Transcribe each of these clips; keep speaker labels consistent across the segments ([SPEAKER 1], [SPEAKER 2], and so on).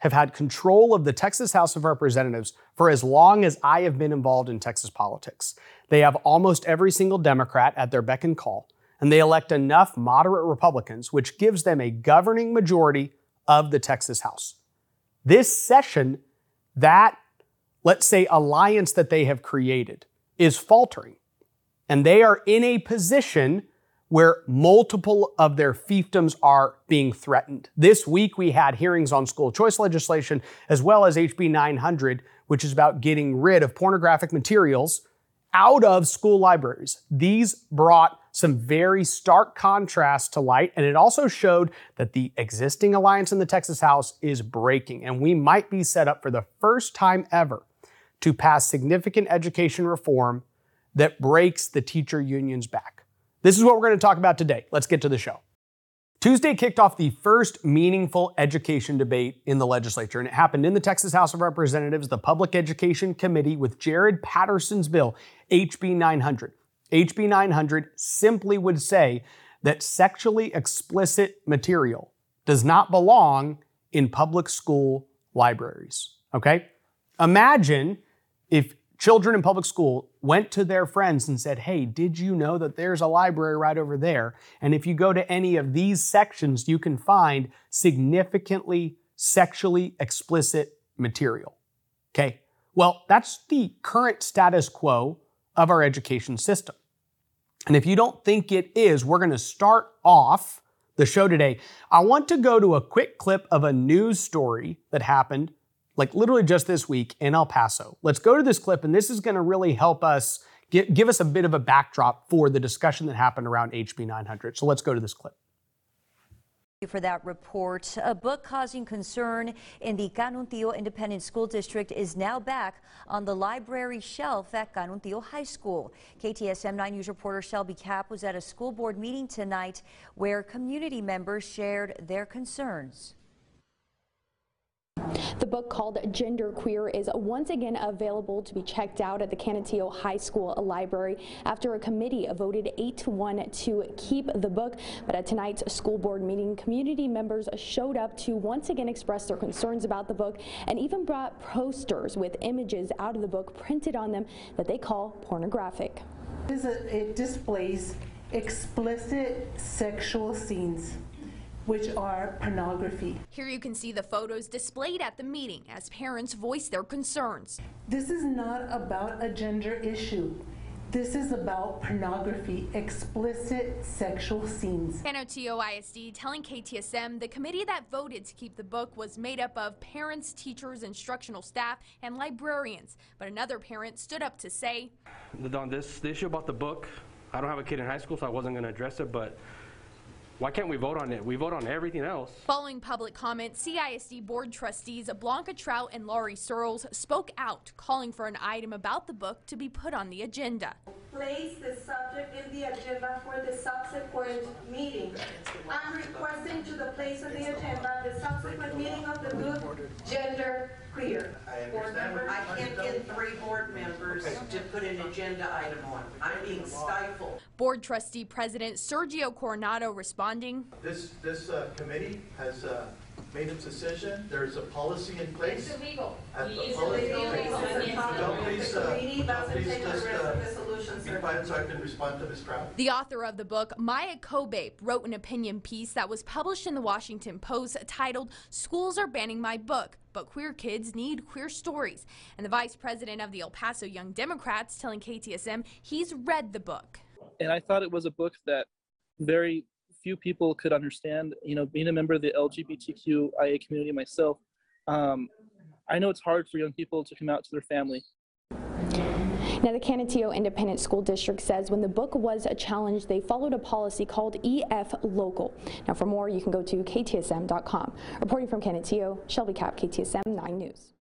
[SPEAKER 1] have had control of the Texas House of Representatives for as long as I have been involved in Texas politics. They have almost every single Democrat at their beck and call, and they elect enough moderate Republicans, which gives them a governing majority of the Texas House. This session, that, let's say, alliance that they have created is faltering. And they are in a position where multiple of their fiefdoms are being threatened. This week, we had hearings on school choice legislation as well as HB 900, which is about getting rid of pornographic materials out of school libraries. These brought some very stark contrast to light, and it also showed that the existing alliance in the Texas House is breaking, and we might be set up for the first time ever to pass significant education reform that breaks the teacher union's back. This is what we're going to talk about today. Let's get to the show. Tuesday kicked off the first meaningful education debate in the legislature, and it happened in the Texas House of Representatives, the Public Education Committee, with Jared Patterson's bill, HB 900. HB 900 simply would say that sexually explicit material does not belong in public school libraries. Okay? Imagine if children in public school went to their friends and said, Hey, did you know that there's a library right over there? And if you go to any of these sections, you can find significantly sexually explicit material. Okay? Well, that's the current status quo of our education system. And if you don't think it is, we're going to start off the show today. I want to go to a quick clip of a news story that happened like literally just this week in El Paso. Let's go to this clip, and this is going to really help us get, give us a bit of a backdrop for the discussion that happened around HB 900. So let's go to this clip
[SPEAKER 2] for that report. A book causing concern in the Canutillo Independent School District is now back on the library shelf at Canutillo High School. KTSM 9 News reporter Shelby Cap was at a school board meeting tonight where community members shared their concerns.
[SPEAKER 3] The book called Gender Queer is once again available to be checked out at the Canutillo High School Library after a committee voted 8 to 1 to keep the book. But at tonight's school board meeting, community members showed up to once again express their concerns about the book and even brought posters with images out of the book printed on them that they call pornographic.
[SPEAKER 4] It displays explicit sexual scenes which are pornography.
[SPEAKER 5] Here you can see the photos displayed at the meeting as parents voice their concerns.
[SPEAKER 4] This is not about a gender issue. This is about pornography, explicit sexual scenes.
[SPEAKER 5] Canutillo ISD telling KTSM the committee that voted to keep the book was made up of parents, teachers, instructional staff, and librarians. But another parent stood up to say,
[SPEAKER 6] On this the issue about the book, I don't have a kid in high school, so I wasn't going to address it, but why can't we vote on it? We vote on everything else.
[SPEAKER 5] Following public comment, CISD board trustees Blanca Trout and Laurie Searles spoke out, calling for an item about the book to be put on the agenda.
[SPEAKER 7] Place the subject in the agenda for the subsequent meeting. I'm requesting to the place of the agenda the subsequent meeting of the book, gender queer.
[SPEAKER 8] Board member, I can't get three board members to put an agenda item on. I'm being stifled.
[SPEAKER 5] Board trustee president Sergio Coronado responding.
[SPEAKER 9] This, this uh, committee has uh, made its decision. There's a policy in place.
[SPEAKER 7] It's illegal. It is
[SPEAKER 9] policy-
[SPEAKER 7] illegal. illegal.
[SPEAKER 9] Don't please, uh,
[SPEAKER 7] The committee doesn't
[SPEAKER 9] please just, uh,
[SPEAKER 7] the solution,
[SPEAKER 9] Be quiet so I can respond to Ms. Trout.
[SPEAKER 5] The author of the book, Maia Kobabe, wrote an opinion piece that was published in the Washington Post titled Schools Are Banning My Book, but Queer Kids Need Queer Stories. And the vice president of the El Paso Young Democrats telling KTSM he's read the book.
[SPEAKER 10] And I thought it was a book that very few people could understand. You know, being a member of the LGBTQIA community myself, um, I know it's hard for young people to come out to their family.
[SPEAKER 3] Now, the Canutillo Independent School District says when the book was a challenge, they followed a policy called EF Local. Now, for more, you can go to ktsm.com. Reporting from Canutillo, Shelby Cap, KTSM 9 News.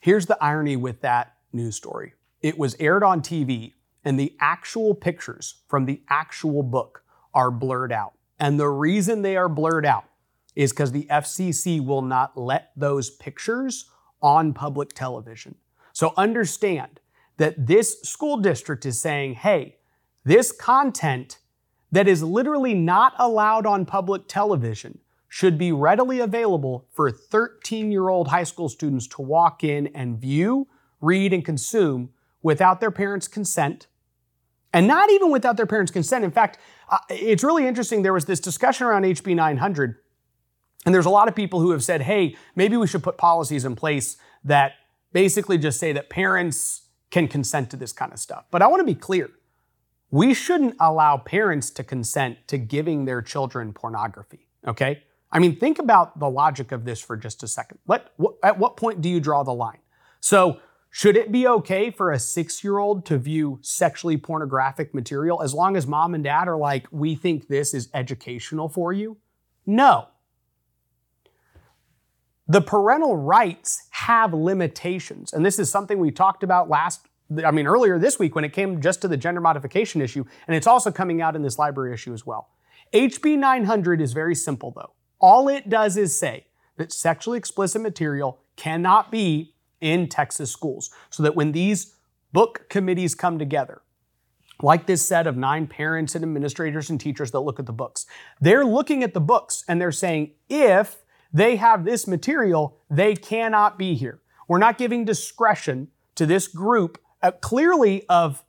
[SPEAKER 1] Here's the irony with that news story it was aired on TV and the actual pictures from the actual book are blurred out. And the reason they are blurred out is because the FCC will not let those pictures on public television. So understand that this school district is saying, hey, this content that is literally not allowed on public television should be readily available for 13 year old high school students to walk in and view, read, and consume without their parents' consent. And not even without their parents' consent. In fact, uh, it's really interesting. There was this discussion around HB 900, and there's a lot of people who have said, hey, maybe we should put policies in place that basically just say that parents can consent to this kind of stuff. But I want to be clear we shouldn't allow parents to consent to giving their children pornography, okay? I mean, think about the logic of this for just a second. What, what, at what point do you draw the line? So, should it be okay for a six year old to view sexually pornographic material as long as mom and dad are like, we think this is educational for you? No. The parental rights have limitations. And this is something we talked about last, I mean, earlier this week when it came just to the gender modification issue. And it's also coming out in this library issue as well. HB 900 is very simple though. All it does is say that sexually explicit material cannot be in Texas schools. So that when these book committees come together, like this set of nine parents and administrators and teachers that look at the books, they're looking at the books and they're saying, if they have this material, they cannot be here. We're not giving discretion to this group, uh, clearly of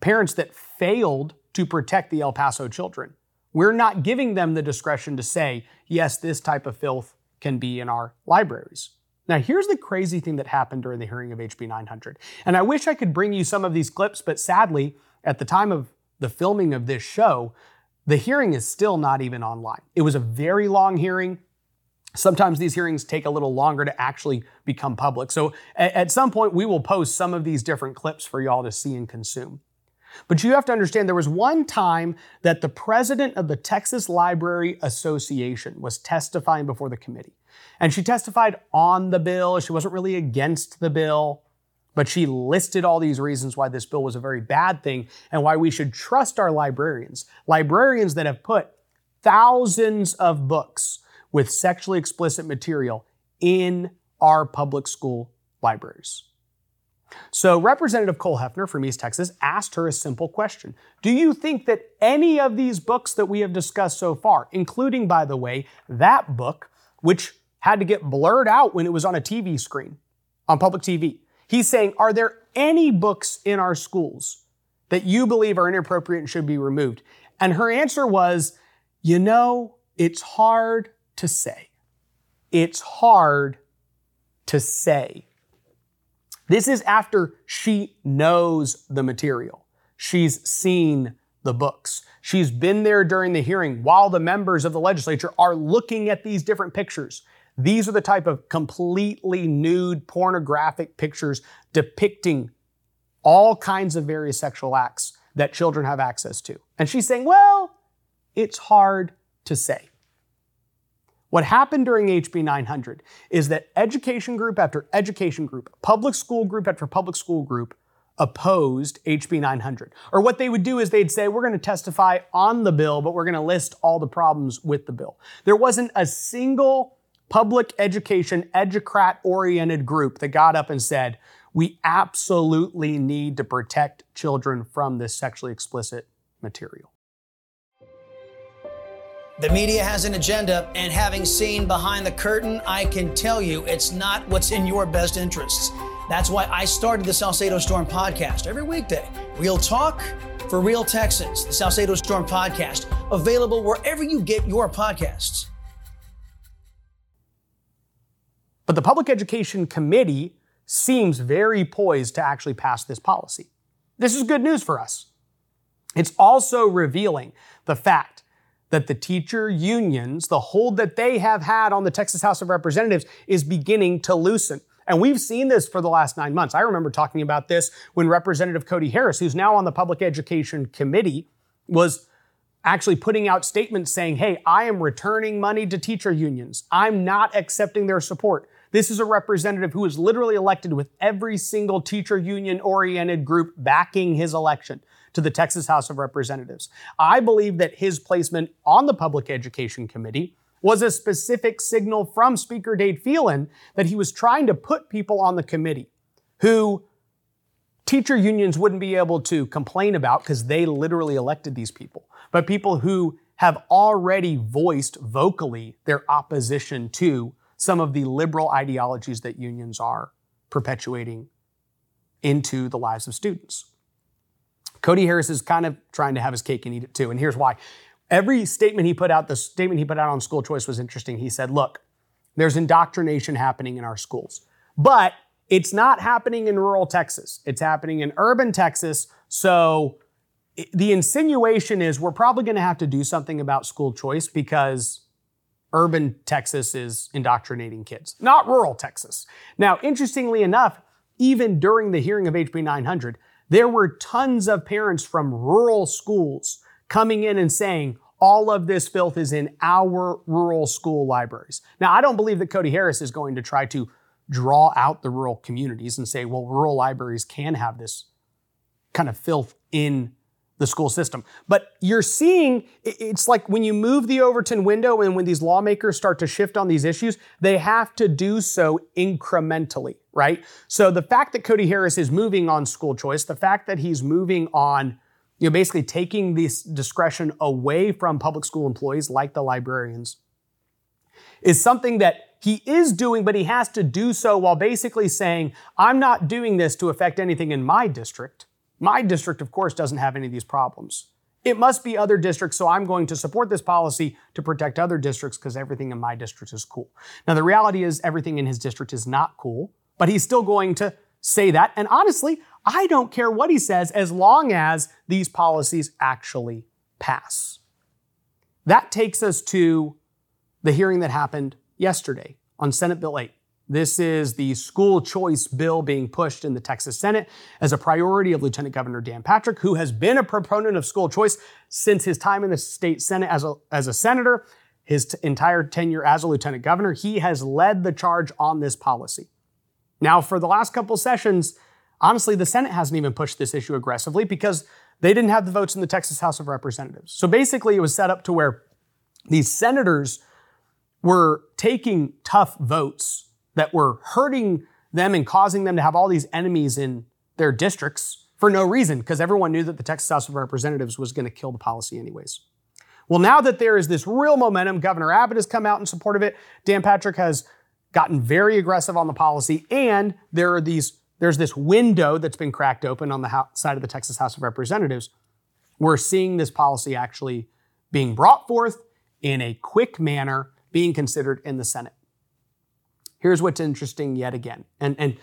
[SPEAKER 1] parents that failed to protect the El Paso children. We're not giving them the discretion to say, yes, this type of filth can be in our libraries. Now, here's the crazy thing that happened during the hearing of HB 900. And I wish I could bring you some of these clips, but sadly, at the time of the filming of this show, the hearing is still not even online. It was a very long hearing. Sometimes these hearings take a little longer to actually become public. So at some point, we will post some of these different clips for y'all to see and consume. But you have to understand there was one time that the president of the Texas Library Association was testifying before the committee. And she testified on the bill. She wasn't really against the bill, but she listed all these reasons why this bill was a very bad thing and why we should trust our librarians. Librarians that have put thousands of books with sexually explicit material in our public school libraries. So, Representative Cole Hefner from East Texas asked her a simple question Do you think that any of these books that we have discussed so far, including, by the way, that book, which had to get blurred out when it was on a TV screen, on public TV, he's saying, Are there any books in our schools that you believe are inappropriate and should be removed? And her answer was, You know, it's hard to say. It's hard to say. This is after she knows the material. She's seen the books. She's been there during the hearing while the members of the legislature are looking at these different pictures. These are the type of completely nude pornographic pictures depicting all kinds of various sexual acts that children have access to. And she's saying, well, it's hard to say. What happened during HB 900 is that education group after education group, public school group after public school group opposed HB 900. Or what they would do is they'd say, we're going to testify on the bill, but we're going to list all the problems with the bill. There wasn't a single public education, educrat oriented group that got up and said, we absolutely need to protect children from this sexually explicit material.
[SPEAKER 11] The media has an agenda, and having seen behind the curtain, I can tell you it's not what's in your best interests. That's why I started the Salcedo Storm podcast every weekday. Real talk for real Texans. The Salcedo Storm podcast, available wherever you get your podcasts.
[SPEAKER 1] But the Public Education Committee seems very poised to actually pass this policy. This is good news for us. It's also revealing the fact that the teacher unions, the hold that they have had on the Texas House of Representatives, is beginning to loosen. And we've seen this for the last nine months. I remember talking about this when Representative Cody Harris, who's now on the Public Education Committee, was actually putting out statements saying, hey, I am returning money to teacher unions. I'm not accepting their support. This is a representative who was literally elected with every single teacher union oriented group backing his election to the Texas House of Representatives. I believe that his placement on the Public Education Committee was a specific signal from Speaker Dade Phelan that he was trying to put people on the committee who teacher unions wouldn't be able to complain about because they literally elected these people, but people who have already voiced vocally their opposition to some of the liberal ideologies that unions are perpetuating into the lives of students. Cody Harris is kind of trying to have his cake and eat it too. And here's why. Every statement he put out, the statement he put out on school choice was interesting. He said, look, there's indoctrination happening in our schools, but it's not happening in rural Texas. It's happening in urban Texas. So the insinuation is we're probably going to have to do something about school choice because urban Texas is indoctrinating kids, not rural Texas. Now, interestingly enough, even during the hearing of HB 900, there were tons of parents from rural schools coming in and saying, all of this filth is in our rural school libraries. Now, I don't believe that Cody Harris is going to try to draw out the rural communities and say, well, rural libraries can have this kind of filth in the school system. But you're seeing it's like when you move the Overton window and when these lawmakers start to shift on these issues, they have to do so incrementally, right? So the fact that Cody Harris is moving on school choice, the fact that he's moving on you know basically taking this discretion away from public school employees like the librarians is something that he is doing, but he has to do so while basically saying, I'm not doing this to affect anything in my district. My district, of course, doesn't have any of these problems. It must be other districts, so I'm going to support this policy to protect other districts because everything in my district is cool. Now, the reality is, everything in his district is not cool, but he's still going to say that. And honestly, I don't care what he says as long as these policies actually pass. That takes us to the hearing that happened yesterday on Senate Bill 8. This is the school choice bill being pushed in the Texas Senate as a priority of Lieutenant Governor Dan Patrick, who has been a proponent of school choice since his time in the state Senate as a, as a senator, his t- entire tenure as a lieutenant governor. He has led the charge on this policy. Now, for the last couple sessions, honestly, the Senate hasn't even pushed this issue aggressively because they didn't have the votes in the Texas House of Representatives. So basically, it was set up to where these senators were taking tough votes that were hurting them and causing them to have all these enemies in their districts for no reason, because everyone knew that the Texas House of Representatives was going to kill the policy anyways. Well, now that there is this real momentum, Governor Abbott has come out in support of it. Dan Patrick has gotten very aggressive on the policy, and there are these there's this window that's been cracked open on the side of the Texas House of Representatives. We're seeing this policy actually being brought forth in a quick manner being considered in the Senate. Here's what's interesting yet again. And, and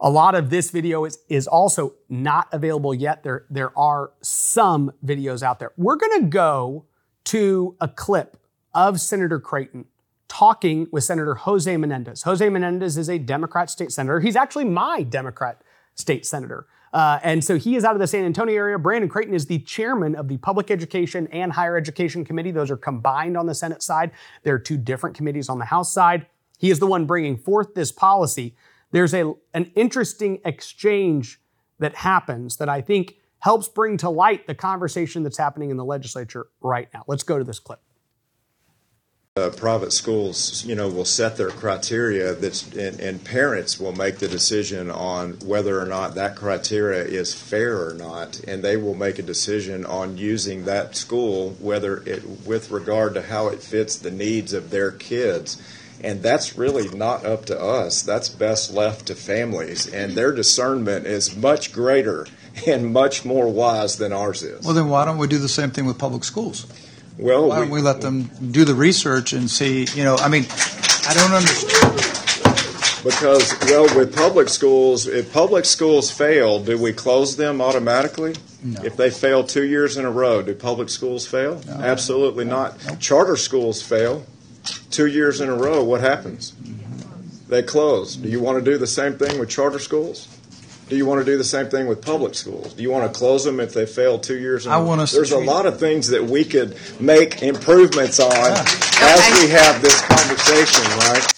[SPEAKER 1] a lot of this video is, is also not available yet. There, there are some videos out there. We're going to go to a clip of Senator Creighton talking with Senator Jose Menendez. Jose Menendez is a Democrat state senator. He's actually my Democrat state senator. Uh, and so he is out of the San Antonio area. Brandon Creighton is the chairman of the Public Education and Higher Education Committee. Those are combined on the Senate side. There are two different committees on the House side. He is the one bringing forth this policy. There's a, an interesting exchange that happens that I think helps bring to light the conversation that's happening in the legislature right now. Let's go to this clip.
[SPEAKER 12] Uh, private schools, you know, will set their criteria that's, and, and, parents will make the decision on whether or not that criteria is fair or not, and they will make a decision on using that school, whether it, with regard to how it fits the needs of their kids. And that's really not up to us. That's best left to families, and their discernment is much greater and much more wise than ours is.
[SPEAKER 13] Well, then why don't we do the same thing with public schools?
[SPEAKER 12] Well,
[SPEAKER 13] why don't we, let them do the research and see? You know, I mean, I don't understand.
[SPEAKER 12] Because well, with public schools, if public schools fail, do we close them automatically?
[SPEAKER 13] No.
[SPEAKER 12] If they fail two years in a row, do public schools fail?
[SPEAKER 13] No.
[SPEAKER 12] Absolutely
[SPEAKER 13] no.
[SPEAKER 12] not. Charter schools fail two years in a row. What happens? They close. Do you want to do the same thing with charter schools? Do you want to do the same thing with public schools? Do you want to close them if they fail two years? In
[SPEAKER 13] I want us.
[SPEAKER 12] There's a lot of things that we could make improvements on yeah. as we have this conversation, right?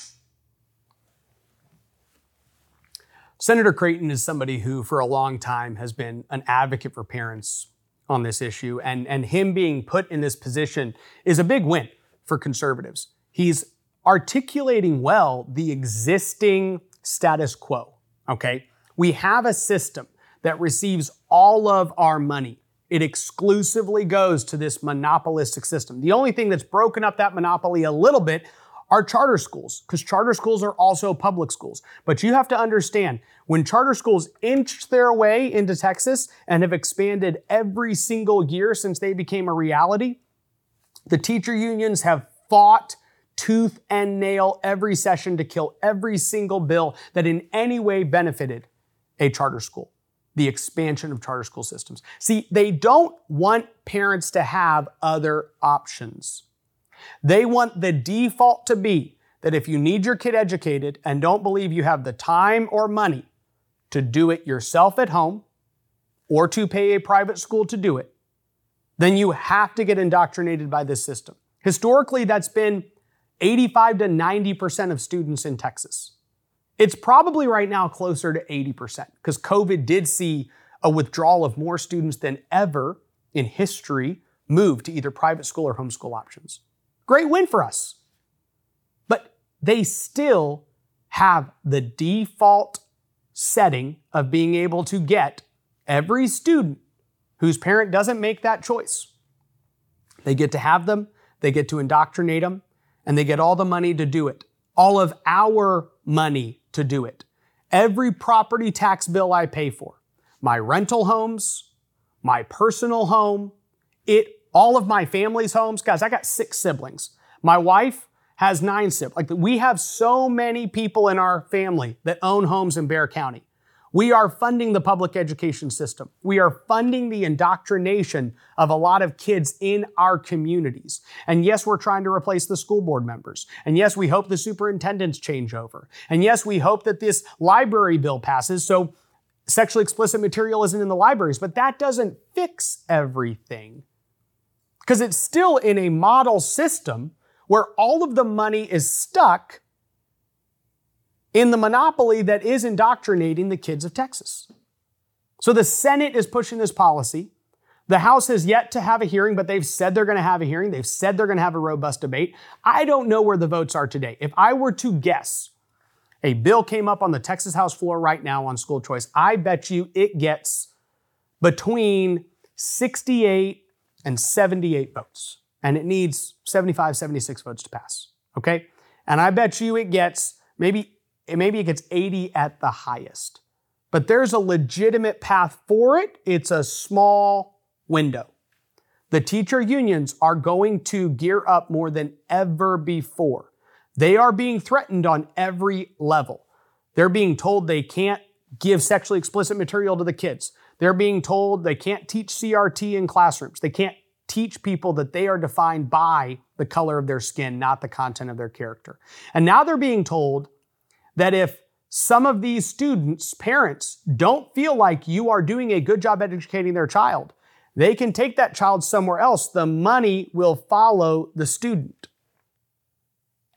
[SPEAKER 1] Senator Creighton is somebody who, for a long time, has been an advocate for parents on this issue, and, and him being put in this position is a big win for conservatives. He's articulating well the existing status quo. Okay. We have a system that receives all of our money. It exclusively goes to this monopolistic system. The only thing that's broken up that monopoly a little bit are charter schools, because charter schools are also public schools. But you have to understand when charter schools inched their way into Texas and have expanded every single year since they became a reality, the teacher unions have fought tooth and nail every session to kill every single bill that in any way benefited a charter school, the expansion of charter school systems. See, they don't want parents to have other options. They want the default to be that if you need your kid educated and don't believe you have the time or money to do it yourself at home or to pay a private school to do it, then you have to get indoctrinated by this system. Historically, that's been 85 to 90% of students in Texas. It's probably right now closer to 80% because COVID did see a withdrawal of more students than ever in history move to either private school or homeschool options. Great win for us. But they still have the default setting of being able to get every student whose parent doesn't make that choice. They get to have them, they get to indoctrinate them, and they get all the money to do it. All of our money to do it. Every property tax bill I pay for, my rental homes, my personal home, it all of my family's homes. Guys, I got six siblings. My wife has nine siblings. Like we have so many people in our family that own homes in Bexar County. We are funding the public education system. We are funding the indoctrination of a lot of kids in our communities. And yes, we're trying to replace the school board members. And yes, we hope the superintendents change over. And yes, we hope that this library bill passes so sexually explicit material isn't in the libraries. But that doesn't fix everything because it's still in a model system where all of the money is stuck in the monopoly that is indoctrinating the kids of Texas. So the Senate is pushing this policy. The House has yet to have a hearing, but they've said they're going to have a hearing. They've said they're going to have a robust debate. I don't know where the votes are today. If I were to guess, a bill came up on the Texas House floor right now on school choice. I bet you it gets between 68 and 78 votes, and it needs 75, 76 votes to pass. Okay? And I bet you it gets maybe maybe it gets 80 at the highest. But there's a legitimate path for it. It's a small window. The teacher unions are going to gear up more than ever before. They are being threatened on every level. They're being told they can't give sexually explicit material to the kids. They're being told they can't teach CRT in classrooms. They can't teach people that they are defined by the color of their skin, not the content of their character. And now they're being told that if some of these students' parents don't feel like you are doing a good job educating their child, they can take that child somewhere else. The money will follow the student.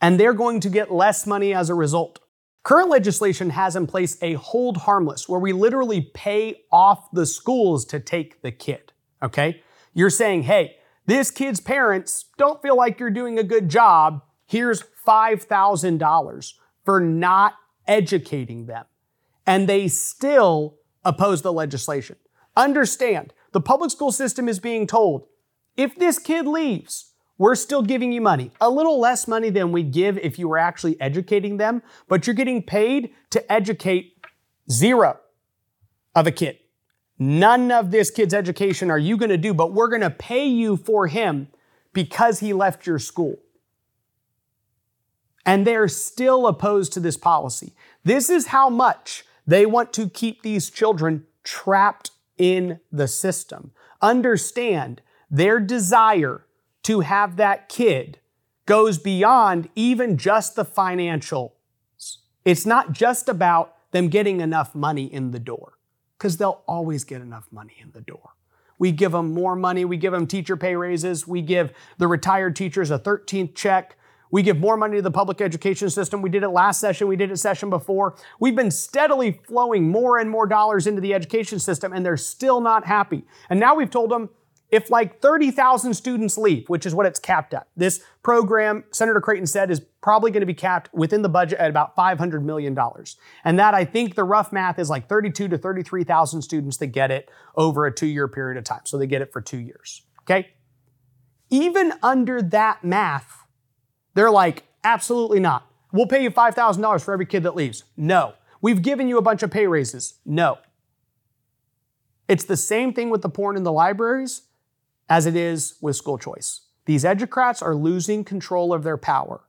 [SPEAKER 1] And they're going to get less money as a result. Current legislation has in place a hold harmless where we literally pay off the schools to take the kid. Okay? You're saying, hey, this kid's parents don't feel like you're doing a good job. Here's $5,000 for not educating them. And they still oppose the legislation. Understand, the public school system is being told if this kid leaves, we're still giving you money. A little less money than we give if you were actually educating them, but you're getting paid to educate zero of a kid. None of this kid's education are you going to do, but we're going to pay you for him because he left your school. And they're still opposed to this policy. This is how much they want to keep these children trapped in the system. Understand their desire to have that kid goes beyond even just the financial. It's not just about them getting enough money in the door, because they'll always get enough money in the door. We give them more money. We give them teacher pay raises. We give the retired teachers a 13th check. We give more money to the public education system. We did it last session. We did it session before. We've been steadily flowing more and more dollars into the education system, and they're still not happy. And now we've told them if like 30,000 students leave, which is what it's capped at, this program, Senator Creighton said, is probably going to be capped within the budget at about $500 million. And that I think the rough math is like 32 to 33,000 students that get it over a two year period of time. So they get it for two years. Okay. Even under that math, they're like, absolutely not. We'll pay you $5,000 for every kid that leaves. No. We've given you a bunch of pay raises. No. It's the same thing with the porn in the libraries as it is with school choice. These educrats are losing control of their power.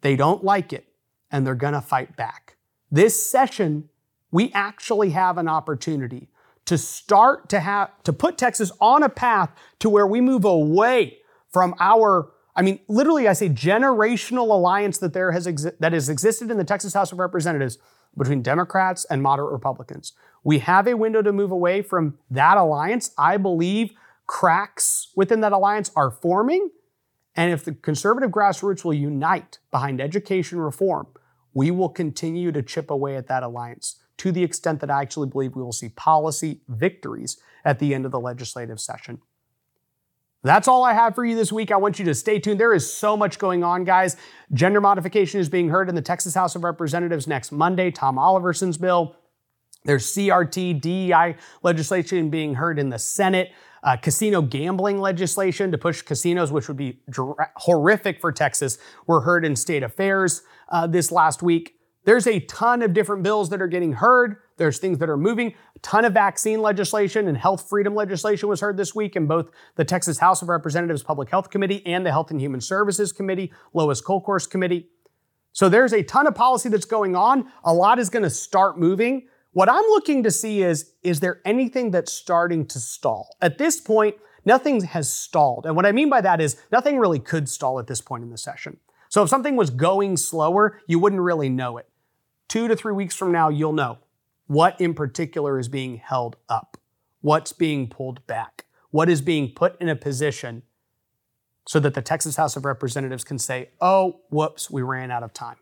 [SPEAKER 1] They don't like it, and they're going to fight back. This session, we actually have an opportunity to start to have to put Texas on a path to where we move away from our I mean, literally, I say generational alliance that there has exi- that has existed in the Texas House of Representatives between Democrats and moderate Republicans. We have a window to move away from that alliance. I believe cracks within that alliance are forming. And if the conservative grassroots will unite behind education reform, we will continue to chip away at that alliance to the extent that I actually believe we will see policy victories at the end of the legislative session. That's all I have for you this week. I want you to stay tuned. There is so much going on, guys. Gender modification is being heard in the Texas House of Representatives next Monday, Tom Oliverson's bill. There's CRT, DEI legislation being heard in the Senate uh, casino gambling legislation to push casinos, which would be dra- horrific for Texas, were heard in state affairs uh, this last week. There's a ton of different bills that are getting heard. There's things that are moving. A ton of vaccine legislation and health freedom legislation was heard this week in both the Texas House of Representatives Public Health Committee and the Health and Human Services Committee, Lois Kolkhorst Committee. So there's a ton of policy that's going on. A lot is going to start moving. What I'm looking to see is, is there anything that's starting to stall? At this point, nothing has stalled. And what I mean by that is nothing really could stall at this point in the session. So if something was going slower, you wouldn't really know it. Two to three weeks from now, you'll know what in particular is being held up, what's being pulled back, what is being put in a position so that the Texas House of Representatives can say, oh, whoops, we ran out of time.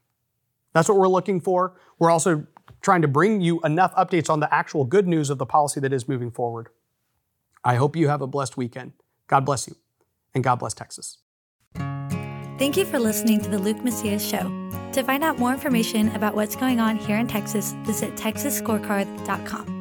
[SPEAKER 1] That's what we're looking for. We're also trying to bring you enough updates on the actual good news of the policy that is moving forward. I hope you have a blessed weekend. God bless you, and God bless Texas.
[SPEAKER 14] Thank you for listening to the Luke Macias Show. To find out more information about what's going on here in Texas, visit texasscorecard.com.